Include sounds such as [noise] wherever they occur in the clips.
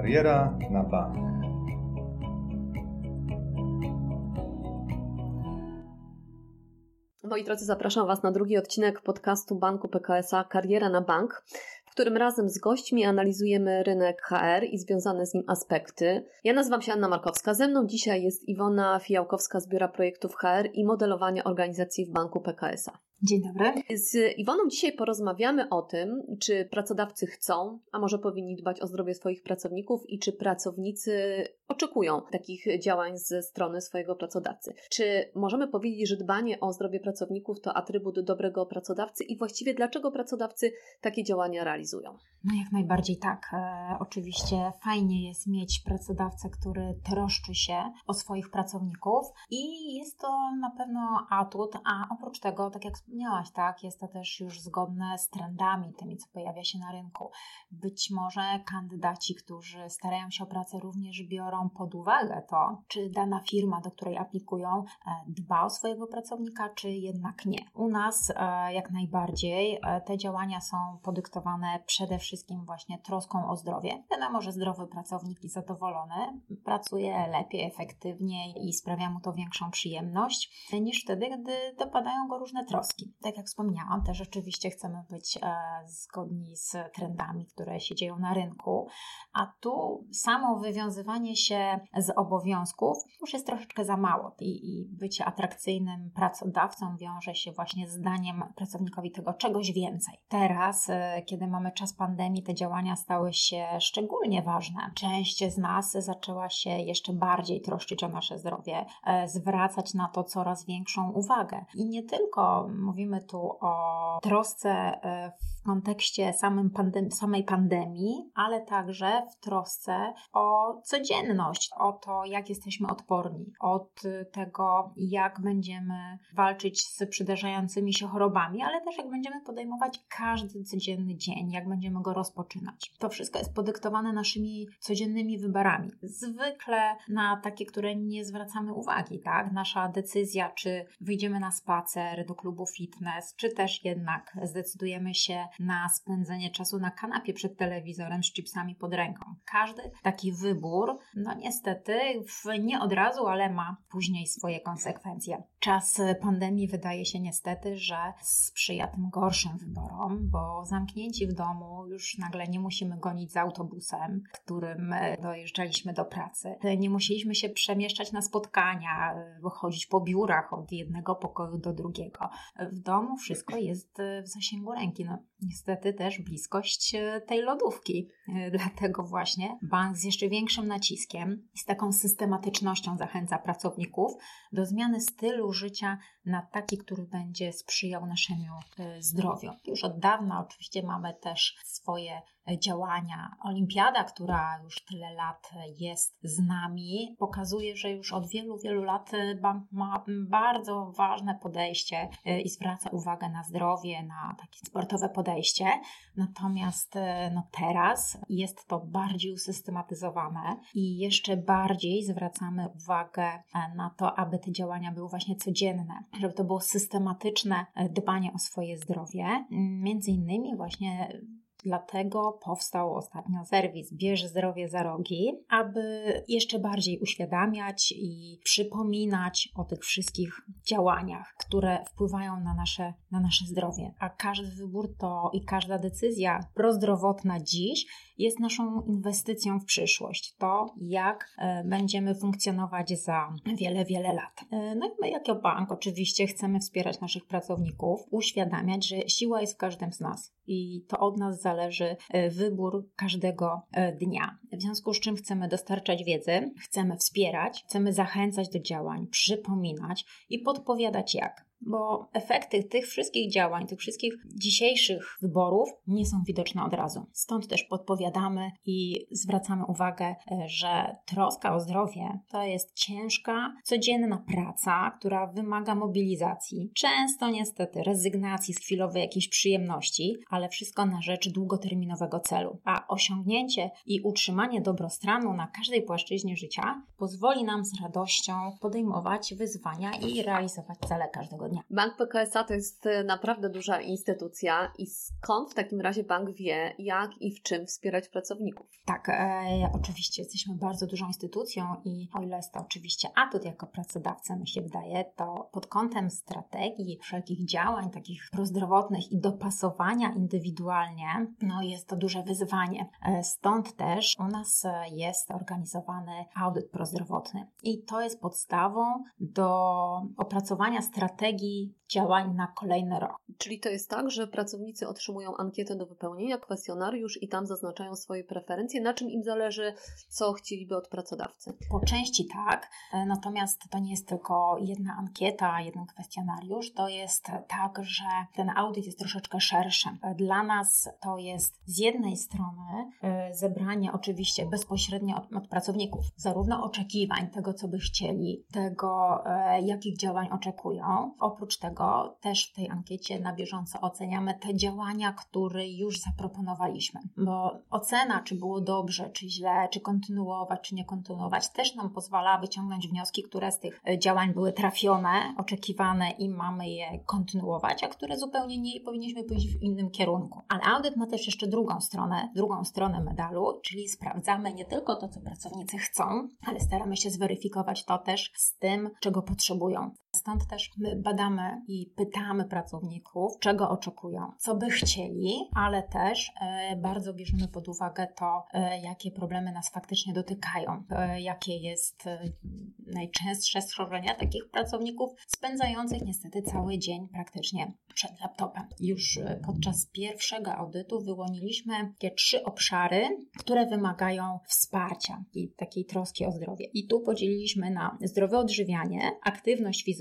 Kariera na bank. Moi drodzy, zapraszam Was na drugi odcinek podcastu Banku PKSA Kariera na bank w którym razem z gośćmi analizujemy rynek HR i związane z nim aspekty. Ja nazywam się Anna Markowska. Ze mną dzisiaj jest Iwona Fijałkowska z Biura Projektów HR i Modelowania Organizacji w Banku PKSA. Dzień dobry. Z Iwoną dzisiaj porozmawiamy o tym, czy pracodawcy chcą, a może powinni dbać o zdrowie swoich pracowników i czy pracownicy oczekują takich działań ze strony swojego pracodawcy. Czy możemy powiedzieć, że dbanie o zdrowie pracowników to atrybut dobrego pracodawcy i właściwie dlaczego pracodawcy takie działania realizują? No jak najbardziej tak. E, oczywiście fajnie jest mieć pracodawcę, który troszczy się o swoich pracowników i jest to na pewno atut, a oprócz tego, tak jak wspomniałaś, tak, jest to też już zgodne z trendami, tymi, co pojawia się na rynku. Być może kandydaci, którzy starają się o pracę, również biorą pod uwagę to, czy dana firma, do której aplikują, e, dba o swojego pracownika, czy jednak nie. U nas e, jak najbardziej e, te działania są podyktowane przede wszystkim właśnie troską o zdrowie. Wiadomo, że zdrowy pracownik i zadowolony pracuje lepiej, efektywniej i sprawia mu to większą przyjemność niż wtedy, gdy dopadają go różne troski. Tak jak wspomniałam, też oczywiście chcemy być zgodni z trendami, które się dzieją na rynku, a tu samo wywiązywanie się z obowiązków już jest troszeczkę za mało i, i bycie atrakcyjnym pracodawcą wiąże się właśnie z daniem pracownikowi tego czegoś więcej. Teraz, e, kiedy mamy czas pandemii, te działania stały się szczególnie ważne. Część z nas zaczęła się jeszcze bardziej troszczyć o nasze zdrowie, e, zwracać na to coraz większą uwagę. I nie tylko mówimy tu o trosce e, w kontekście samym pandem samej pandemii, ale także w trosce o codzienność, o to, jak jesteśmy odporni, od tego, jak będziemy walczyć z przydarzającymi się chorobami, ale też jak będziemy podejmować każdy codzienny dzień, jak będziemy go rozpoczynać. To wszystko jest podyktowane naszymi codziennymi wyborami. Zwykle na takie, które nie zwracamy uwagi, tak? Nasza decyzja, czy wyjdziemy na spacer do klubu fitness, czy też jednak zdecydujemy się na spędzenie czasu na kanapie przed telewizorem z chipsami pod ręką. Każdy taki wybór, no niestety, nie od razu, ale ma później swoje konsekwencje. Czas pandemii wydaje się niestety, że sprzyja tym gorszym wyborom, bo zamknięci w domu już nagle nie musimy gonić za autobusem, którym e, dojeżdżaliśmy do pracy. Nie musieliśmy się przemieszczać na spotkania, chodzić po biurach od jednego pokoju do drugiego. W domu wszystko jest w zasięgu ręki. No, niestety też bliskość tej lodówki. Dlatego właśnie bank z jeszcze większym naciskiem i z taką systematycznością zachęca pracowników do zmiany stylu życia na taki, który będzie sprzyjał naszemu zdrowiu. Już od dawna oczywiście mamy też swoje działania. Olimpiada, która już tyle lat jest z nami, pokazuje, że już od wielu, wielu lat bank ma bardzo ważne podejście i zwraca uwagę na zdrowie, na takie sportowe podejście. Natomiast no teraz jest to bardziej usystematyzowane i jeszcze bardziej zwracamy uwagę na to, aby te działania były właśnie codzienne, żeby to było systematyczne dbanie o swoje zdrowie. Między innymi właśnie Dlatego powstał ostatnio serwis Bierz Zdrowie za Rogi, aby jeszcze bardziej uświadamiać i przypominać o tych wszystkich działaniach, które wpływają na nasze, na nasze zdrowie. A każdy wybór to i każda decyzja prozdrowotna dziś jest naszą inwestycją w przyszłość. To, jak e, będziemy funkcjonować za wiele, wiele lat. E, no i my, jako bank, oczywiście chcemy wspierać naszych pracowników, uświadamiać, że siła jest w każdym z nas i to od nas zależy e, wybór każdego dnia. W związku z czym chcemy dostarczać wiedzy, chcemy wspierać, chcemy zachęcać do działań, przypominać i podpowiadać jak bo efekty tych wszystkich działań, tych wszystkich dzisiejszych wyborów nie są widoczne od razu. Stąd też podpowiadamy i zwracamy uwagę, e, że troska o zdrowie to jest ciężka, codzienna praca, która wymaga mobilizacji, często niestety rezygnacji z chwilowej jakiejś przyjemności, ale wszystko na rzecz długoterminowego celu. A osiągnięcie i utrzymanie dobrostanu na każdej płaszczyźnie życia pozwoli nam z radością podejmować wyzwania i realizować cele każdego dnia. Bank PKSA to jest e, naprawdę duża instytucja i skąd w takim razie bank wie, jak i w czym wspierać pracowników? Tak, e, oczywiście jesteśmy bardzo dużą instytucją i o ile jest to oczywiście atut jako pracodawca, mi się wydaje, to pod kątem strategii, wszelkich działań takich prozdrowotnych i dopasowania indywidualnie, no jest to duże wyzwanie. E, stąd też u nas jest organizowany audyt prozdrowotny i to jest podstawą do opracowania strategii działań na kolejny rok. Czyli to jest tak, że pracownicy otrzymują ankietę do wypełnienia, kwestionariusz i tam zaznaczają swoje preferencje, na czym im zależy, co chcieliby od pracodawcy. Po części tak, natomiast to nie jest tylko jedna ankieta, jeden kwestionariusz, to jest tak, że ten audyt jest troszeczkę szerszy. Dla nas to jest z jednej strony e, zebranie oczywiście bezpośrednio od, od pracowników, zarówno oczekiwań tego, co by chcieli, tego, e, jakich działań oczekują. Oprócz tego też w tej ankiecie na bieżąco oceniamy te działania, które już zaproponowaliśmy, bo ocena, czy było dobrze, czy źle, czy kontynuować, czy nie kontynuować, też nam pozwala wyciągnąć wnioski, które z tych e, działań były trafione, oczekiwane i mamy je kontynuować, a które zupełnie nie powinniśmy pójść w innym kierunku. Ale audyt ma też jeszcze drugą stronę, drugą stronę medalu, czyli sprawdzamy nie tylko to, co pracownicy chcą, ale staramy się zweryfikować to też z tym, czego potrzebują. Stąd też my badamy i pytamy pracowników, czego oczekują, co by chcieli, ale też e, bardzo bierzemy pod uwagę to, e, jakie problemy nas faktycznie dotykają, e, jakie jest najczęstsze schorzenia takich pracowników spędzających niestety cały dzień praktycznie przed laptopem. Już podczas pierwszego audytu wyłoniliśmy takie trzy obszary, które wymagają wsparcia i takiej troski o zdrowie. I tu podzieliliśmy na zdrowe odżywianie, aktywność fizyczną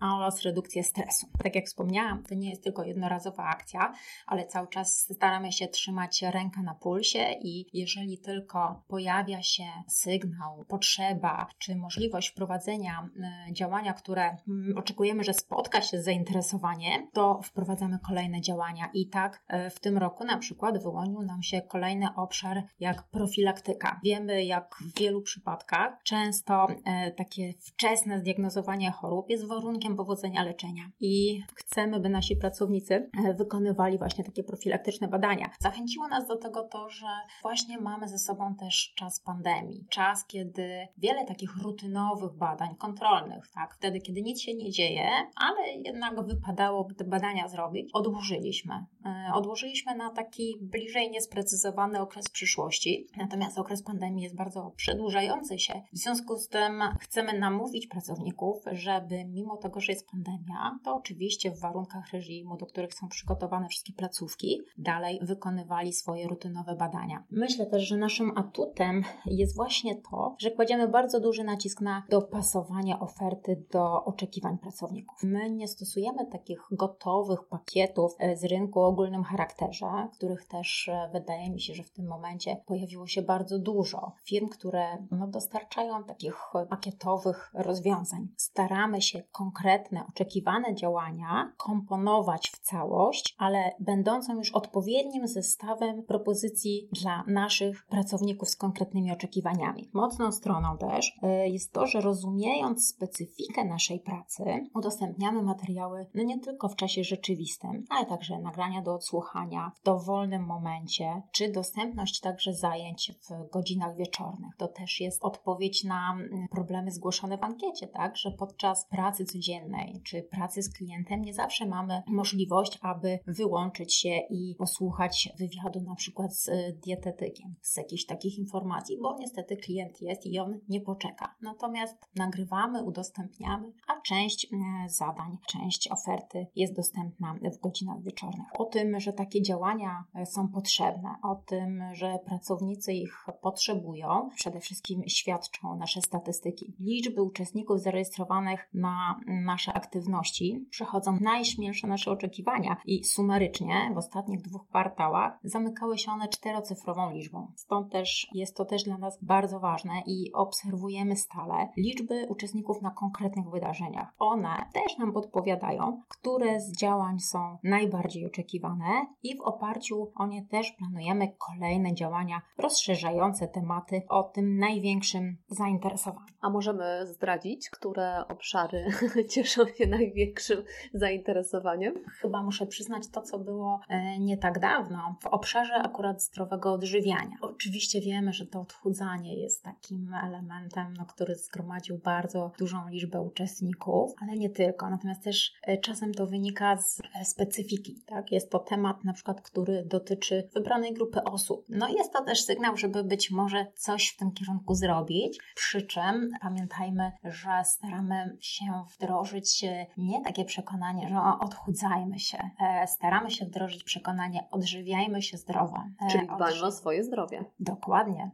oraz redukcję stresu. Tak jak wspomniałam, to nie jest tylko jednorazowa akcja, ale cały czas staramy się trzymać rękę na pulsie i jeżeli tylko pojawia się sygnał, potrzeba czy możliwość wprowadzenia e, działania, które mm, oczekujemy, że spotka się z zainteresowaniem, to wprowadzamy kolejne działania. I tak e, w tym roku na przykład wyłonił nam się kolejny obszar jak profilaktyka. Wiemy, jak w wielu przypadkach często e, takie wczesne zdiagnozowanie chorób jest warunkiem powodzenia leczenia. I chcemy, by nasi pracownicy wykonywali właśnie takie profilaktyczne badania. Zachęciło nas do tego to, że właśnie mamy ze sobą też czas pandemii. Czas, kiedy wiele takich rutynowych badań kontrolnych, tak, wtedy, kiedy nic się nie dzieje, ale jednak wypadałoby te badania zrobić, odłożyliśmy. E, odłożyliśmy na taki bliżej niesprecyzowany okres przyszłości. Natomiast okres pandemii jest bardzo przedłużający się. W związku z tym chcemy namówić pracowników, żeby mimo tego, że jest pandemia, to oczywiście w warunkach reżimu, do których są przygotowane wszystkie placówki, dalej wykonywali swoje rutynowe badania. Myślę też, że naszym atutem jest właśnie to, że kładziemy bardzo duży nacisk na dopasowanie oferty do oczekiwań pracowników. My nie stosujemy takich gotowych pakietów e, z rynku o ogólnym charakterze, których też e, wydaje mi się, że w tym momencie pojawiło się bardzo dużo firm, które no, dostarczają takich pakietowych rozwiązań. Staramy się konkretne, oczekiwane działania komponować w całość, ale będącą już odpowiednim zestawem propozycji dla naszych pracowników z konkretnymi oczekiwaniami. Mocną stroną też e, jest to, że rozumiejąc specyfikę naszej pracy, udostępniamy materiały no nie tylko w czasie rzeczywistym, ale także nagrania do odsłuchania w dowolnym momencie, czy dostępność także zajęć w godzinach wieczornych. To też jest odpowiedź na mm, problemy zgłoszone w ankiecie, tak, że podczas pracy codziennej czy pracy z klientem nie zawsze mamy możliwość, aby wyłączyć się i posłuchać wywiadu na przykład z dietetykiem, z jakichś takich informacji, bo niestety klient jest i on nie poczeka. Natomiast nagrywamy, udostępniamy, a część mm, zadań, część oferty jest dostępna w godzinach wieczornych. O tym, że takie działania e, są potrzebne, o tym, że pracownicy ich potrzebują, przede wszystkim świadczą nasze statystyki. Liczby uczestników zarejestrowanych na nasze aktywności przechodzą najśmielsze nasze oczekiwania i sumarycznie w ostatnich dwóch kwartałach zamykały się one czterocyfrową liczbą. Stąd też jest to też dla nas bardzo ważne i obserwujemy stale liczby uczestników na konkretnych wydarzeniach. One też nam podpowiadają, które z działań są najbardziej oczekiwane i w oparciu o nie też planujemy kolejne działania rozszerzające tematy o tym największym zainteresowaniu. A możemy zdradzić, które obszary [laughs] cieszą się największym zainteresowaniem? Chyba muszę przyznać to, co było e, nie tak dawno, w obszarze akurat zdrowego odżywiania. Oczywiście wiemy, że to odchudzanie jest takim elementem, no, który zgromadził bardzo dużą liczbę uczestników, ale nie tylko. Natomiast też e, czasem to wynika z e, specyfiki. Tak? Jest to temat na przykład, który dotyczy wybranej grupy osób. No jest to też sygnał, żeby być może coś w tym kierunku zrobić, przy czym pamiętajmy, że staramy się wdrożyć nie takie przekonanie, że odchudzajmy się. E, staramy się wdrożyć przekonanie, odżywiajmy się zdrowo. Czyli dbajmy o swoje zdrowie. Dokładnie.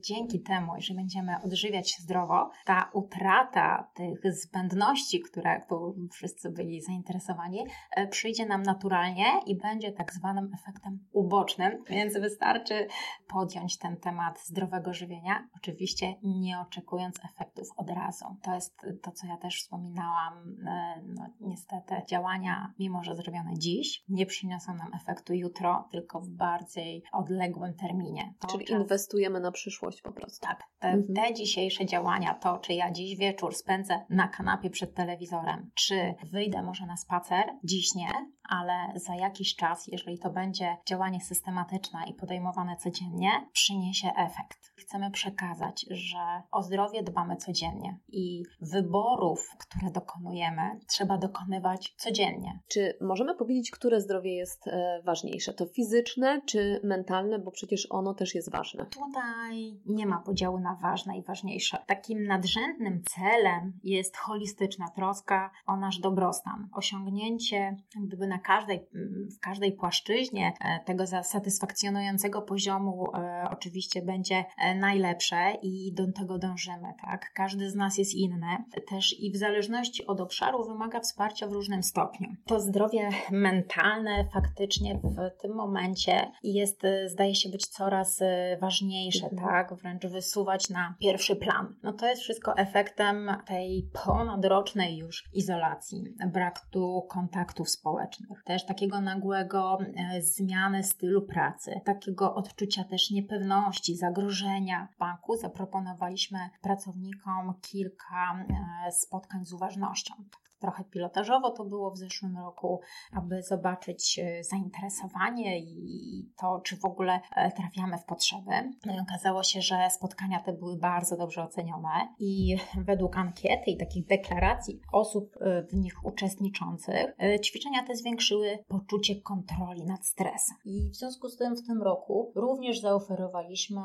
Dzięki temu, jeżeli będziemy odżywiać się zdrowo, ta utrata tych zbędności, które tu wszyscy byli zainteresowani, przyjdzie nam naturalnie i będzie tak zwanym efektem ubocznym, więc wystarczy podjąć ten temat zdrowego żywienia, oczywiście nie oczekując efektów od razu. To jest to, co ja też wspominałam. E, no, niestety działania, mimo że zrobione dziś, nie przyniosą nam efektu jutro, tylko w bardziej odległym terminie. To Czyli czas... inwestujemy na przyszłość po prostu. Tak. Te, mhm. te dzisiejsze działania, to czy ja dziś wieczór spędzę na kanapie przed telewizorem, czy wyjdę może na spacer, dziś nie, ale za jakiś czas, jeżeli to będzie działanie systematyczne i podejmowane codziennie, przyniesie efekt. Chcemy przekazać, że o zdrowie dbamy codziennie i wyborów, które dokonujemy, trzeba dokonywać codziennie. Czy możemy powiedzieć, które zdrowie jest e, ważniejsze? To fizyczne czy mentalne, bo przecież ono też jest ważne? Tutaj nie ma podziału na ważne i ważniejsze. Takim nadrzędnym celem jest holistyczna troska o nasz dobrostan, osiągnięcie gdyby na każdej, w każdej płaszczyźnie e, tego satysfakcjonującego poziomu e, oczywiście będzie e, najlepsze i do tego dążymy, tak? Każdy z nas jest inny, też i w zależności od obszaru wymaga wsparcia w różnym stopniu. To zdrowie mentalne faktycznie w tym momencie jest, zdaje się być coraz ważniejsze, mhm. tak? Wręcz wysuwać na pierwszy plan. No to jest wszystko efektem tej ponadrocznej już izolacji, braku kontaktów społecznych też takiego nagłego e, zmiany stylu pracy, takiego odczucia też niepewności, zagrożenia. W banku zaproponowaliśmy pracownikom kilka e, spotkań z uważnością trochę pilotażowo to było w zeszłym roku, aby zobaczyć e, zainteresowanie i to, czy w ogóle e, trafiamy w potrzeby. No i okazało się, że spotkania te były bardzo dobrze ocenione i według ankiety i takich deklaracji osób e, w nich uczestniczących, ćwiczenia te zwiększyły poczucie kontroli nad stresem. I w związku z tym w tym roku również zaoferowaliśmy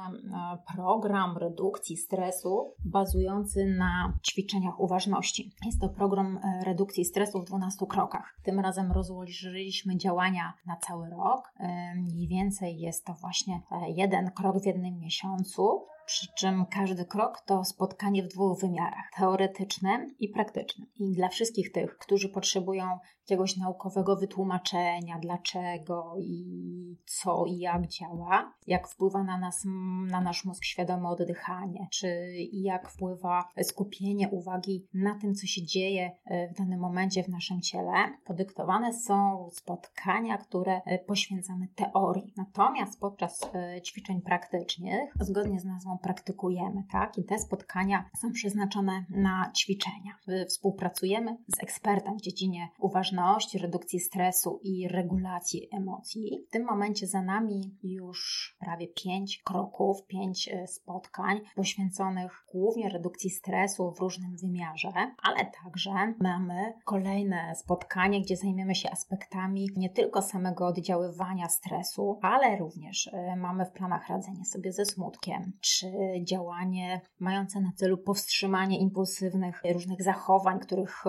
program redukcji stresu bazujący na ćwiczeniach uważności. Jest to program redukcji stresu w 12 krokach. Tym razem rozłożyliśmy działania na cały rok. Mniej więcej jest to właśnie e, jeden krok w jednym miesiącu przy czym każdy krok to spotkanie w dwóch wymiarach teoretycznym i praktycznym. I dla wszystkich tych, którzy potrzebują jakiegoś naukowego wytłumaczenia, dlaczego i co i jak działa, jak wpływa na nas, na nasz mózg świadome oddychanie, czy jak wpływa skupienie uwagi na tym, co się dzieje e, w danym momencie w naszym ciele, podyktowane są spotkania, które e, poświęcamy teorii. Natomiast podczas e, ćwiczeń praktycznych, zgodnie z nazwą praktykujemy, tak? I te spotkania są przeznaczone na ćwiczenia. Współpracujemy z ekspertem w dziedzinie uważności, redukcji stresu i regulacji emocji. W tym momencie za nami już prawie pięć kroków, pięć e, spotkań poświęconych głównie redukcji stresu w różnym wymiarze, ale także mamy kolejne spotkanie, gdzie zajmiemy się aspektami nie tylko samego oddziaływania stresu, ale również e, mamy w planach radzenie sobie ze smutkiem, czy działanie mające na celu powstrzymanie impulsywnych różnych zachowań, których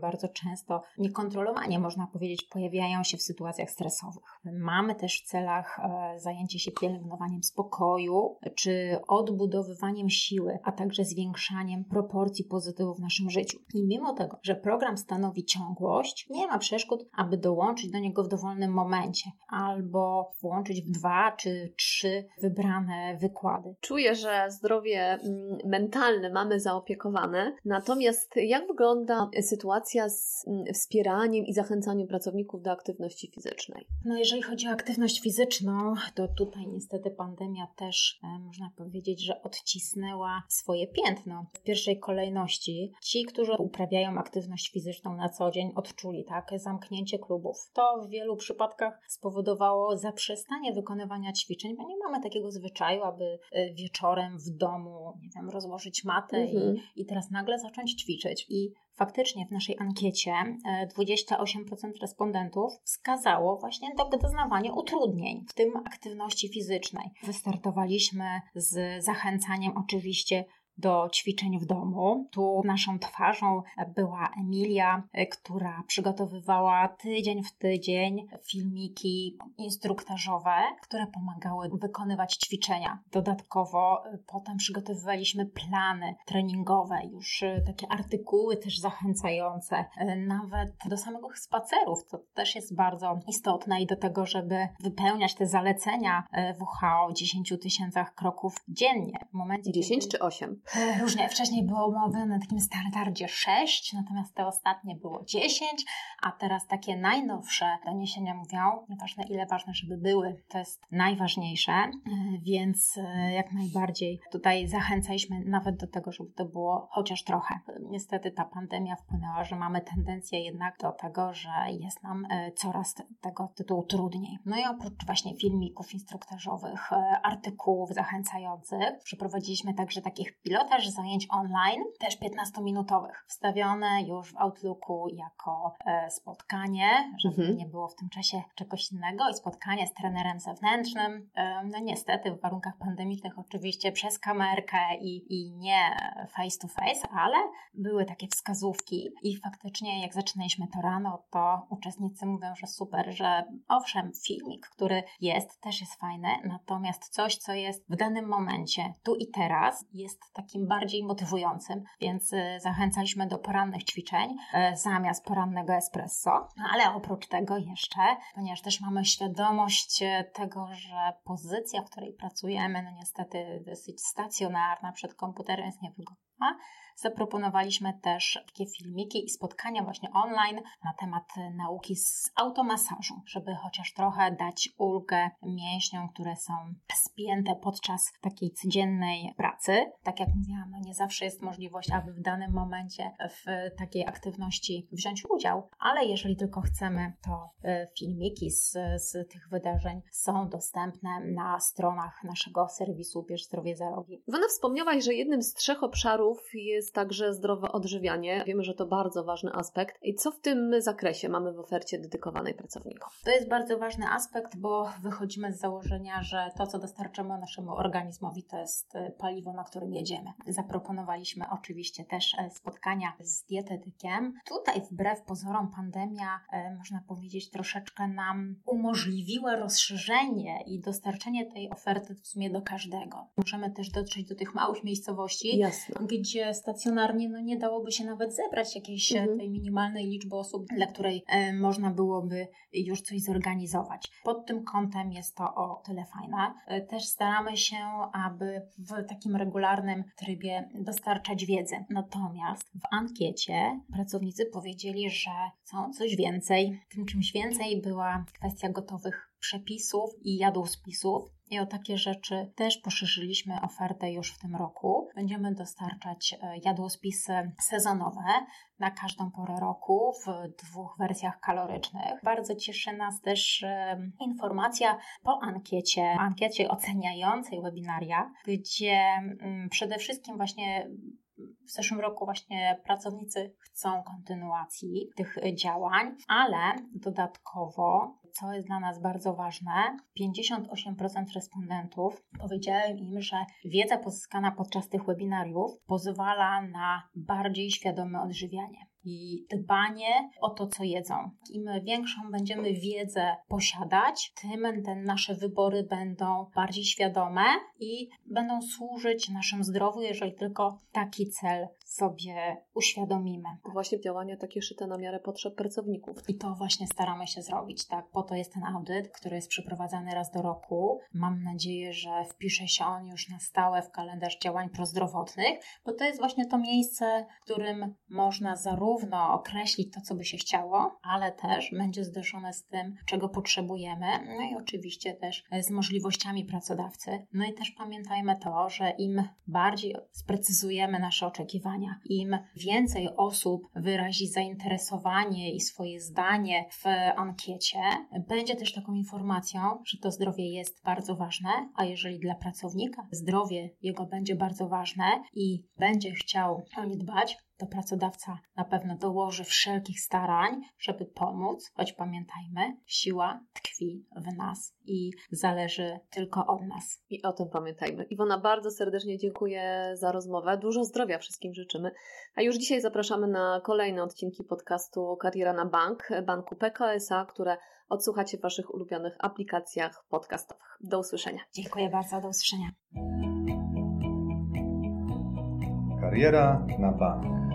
bardzo często niekontrolowanie, można powiedzieć, pojawiają się w sytuacjach stresowych. Mamy też w celach e, zajęcie się pielęgnowaniem spokoju, czy odbudowywaniem siły, a także zwiększaniem proporcji pozytywów w naszym życiu. I mimo tego, że program stanowi ciągłość, nie ma przeszkód, aby dołączyć do niego w dowolnym momencie albo włączyć w dwa czy trzy wybrane wykłady. Czuję, że zdrowie mm, mentalne mamy zaopiekowane. Natomiast jak wygląda sytuacja z mm, wspieraniem motywowaniem i zachęcaniem pracowników do aktywności fizycznej? No, jeżeli chodzi o aktywność fizyczną, to tutaj niestety pandemia też e, można powiedzieć, że odcisnęła swoje piętno. W pierwszej kolejności ci, którzy uprawiają aktywność fizyczną na co dzień, odczuli takie zamknięcie klubów. To w wielu przypadkach spowodowało zaprzestanie wykonywania ćwiczeń, bo nie mamy takiego zwyczaju, aby e, wieczorem w domu, nie wiem, rozłożyć matę mhm. i, i teraz nagle zacząć ćwiczyć. I faktycznie w naszej ankiecie 28% e, respondentów wskazało właśnie doznawanie utrudnień, w tym aktywności fizycznej. Wystartowaliśmy z zachęcaniem oczywiście do ćwiczeń w domu. Tu naszą twarzą była Emilia, e, która przygotowywała tydzień w tydzień filmiki instruktażowe, które pomagały wykonywać ćwiczenia. Dodatkowo e, potem przygotowywaliśmy plany treningowe, już e, takie artykuły też zachęcające, nawet do samych spacerów. To też jest bardzo istotne i do tego, żeby wypełniać te zalecenia WHO 10 tysiącach kroków dziennie. W momencie 10 kiedy... czy 8? E, [laughs] różnie. Wcześniej było mowy na takim standardzie 6, natomiast te ostatnie było 10, a teraz takie najnowsze doniesienia mówią, nieważne ile ważne, żeby były, to jest najważniejsze, e, więc e, jak najbardziej tutaj zachęcaliśmy nawet do tego, żeby to było chociaż trochę. Niestety ta pandemia wpłynęła, że mamy tendencję jednak do tego, że jest nam coraz tego tytułu trudniej. No i oprócz właśnie filmików instruktażowych, artykułów zachęcających, przeprowadziliśmy także takich pilot pilotaż zajęć online, też 15-minutowych, wstawione już w Outlooku jako e, spotkanie, żeby mhm. nie było w tym czasie czegoś innego i spotkanie z trenerem zewnętrznym. E, no niestety w warunkach pandemicznych oczywiście przez kamerkę i, i nie face to face, ale były takie wskazówki i faktycznie jak zaczynaliśmy to rano, to uczestnicy mówią, że super, że owszem, filmik, który jest, też jest fajny, natomiast coś, co jest w danym momencie, tu i teraz, jest takim takim bardziej motywującym, więc y, zachęcaliśmy do porannych ćwiczeń y, zamiast porannego espresso. No, ale oprócz tego jeszcze, ponieważ też mamy świadomość y, tego, że pozycja, w której pracujemy, no niestety dosyć stacjonarna przed komputerem jest niewygodna, zaproponowaliśmy też takie filmiki i spotkania właśnie online na temat nauki z automasażu, żeby chociaż trochę dać ulgę mięśniom, które są spięte podczas takiej codziennej pracy. Tak jak mówiłam, no nie zawsze jest możliwość, aby w danym momencie w takiej aktywności wziąć udział, ale jeżeli tylko chcemy, to e, filmiki z, z tych wydarzeń są dostępne na stronach naszego serwisu Bierz Zdrowie za Rogi. Wspomniałaś, że jednym z trzech obszarów jest jest także zdrowe odżywianie. Wiemy, że to bardzo ważny aspekt. I co w tym zakresie mamy w ofercie dedykowanej pracownikom? To jest bardzo ważny aspekt, bo wychodzimy z założenia, że to, co dostarczamy naszemu organizmowi, to jest e, paliwo, na którym jedziemy. Zaproponowaliśmy oczywiście też e, spotkania z dietetykiem. Tutaj, wbrew pozorom, pandemia, e, można powiedzieć, troszeczkę nam umożliwiła rozszerzenie i dostarczenie tej oferty w sumie do każdego. Możemy też dotrzeć do tych małych miejscowości, Jasne. gdzie stacjonarnie no, nie dałoby się nawet zebrać jakiejś e, mhm. tej minimalnej liczby osób, dla której e, można byłoby już coś zorganizować. Pod tym kątem jest to o tyle fajne. E, też staramy się, aby w takim regularnym trybie dostarczać wiedzę. Natomiast w ankiecie pracownicy powiedzieli, że chcą coś więcej. Tym czymś więcej była kwestia gotowych przepisów i jadłospisów. I o takie rzeczy też poszerzyliśmy ofertę już w tym roku. Będziemy dostarczać e, jadłospisy sezonowe na każdą porę roku w dwóch wersjach kalorycznych. Bardzo cieszy nas też e, informacja po ankiecie, ankiecie oceniającej webinaria, gdzie mm, przede wszystkim właśnie w zeszłym roku właśnie pracownicy chcą kontynuacji tych działań, ale dodatkowo, co jest dla nas bardzo ważne, 58% respondentów powiedziałem im, że wiedza pozyskana podczas tych webinariów pozwala na bardziej świadome odżywianie i dbanie o to, co jedzą. Im większą będziemy wiedzę posiadać, tym te nasze wybory będą bardziej świadome i będą służyć naszemu zdrowiu, jeżeli tylko taki cel sobie uświadomimy. Właśnie działania takie szyte na miarę potrzeb pracowników. I to właśnie staramy się zrobić, tak? Po to jest ten audyt, który jest przeprowadzany raz do roku. Mam nadzieję, że wpisze się on już na stałe w kalendarz działań prozdrowotnych, bo to jest właśnie to miejsce, w którym można zarówno określić to, co by się chciało, ale też będzie zderzone z tym, czego potrzebujemy, no i oczywiście też z możliwościami pracodawcy. No i też pamiętajmy to, że im bardziej sprecyzujemy nasze oczekiwania, im więcej osób wyrazi zainteresowanie i swoje zdanie w ankiecie, będzie też taką informacją, że to zdrowie jest bardzo ważne, a jeżeli dla pracownika zdrowie jego będzie bardzo ważne i będzie chciał o nie dbać, to pracodawca na pewno dołoży wszelkich starań, żeby pomóc, choć pamiętajmy, siła tkwi w nas i zależy tylko od nas. I o tym pamiętajmy. Iwona, bardzo serdecznie dziękuję za rozmowę. Dużo zdrowia wszystkim życzymy. A już dzisiaj zapraszamy na kolejne odcinki podcastu Kariera na Bank, banku PKSA, które odsłuchacie w Waszych ulubionych aplikacjach podcastowych. Do usłyszenia. Dziękuję bardzo, do usłyszenia. Kariera na bank.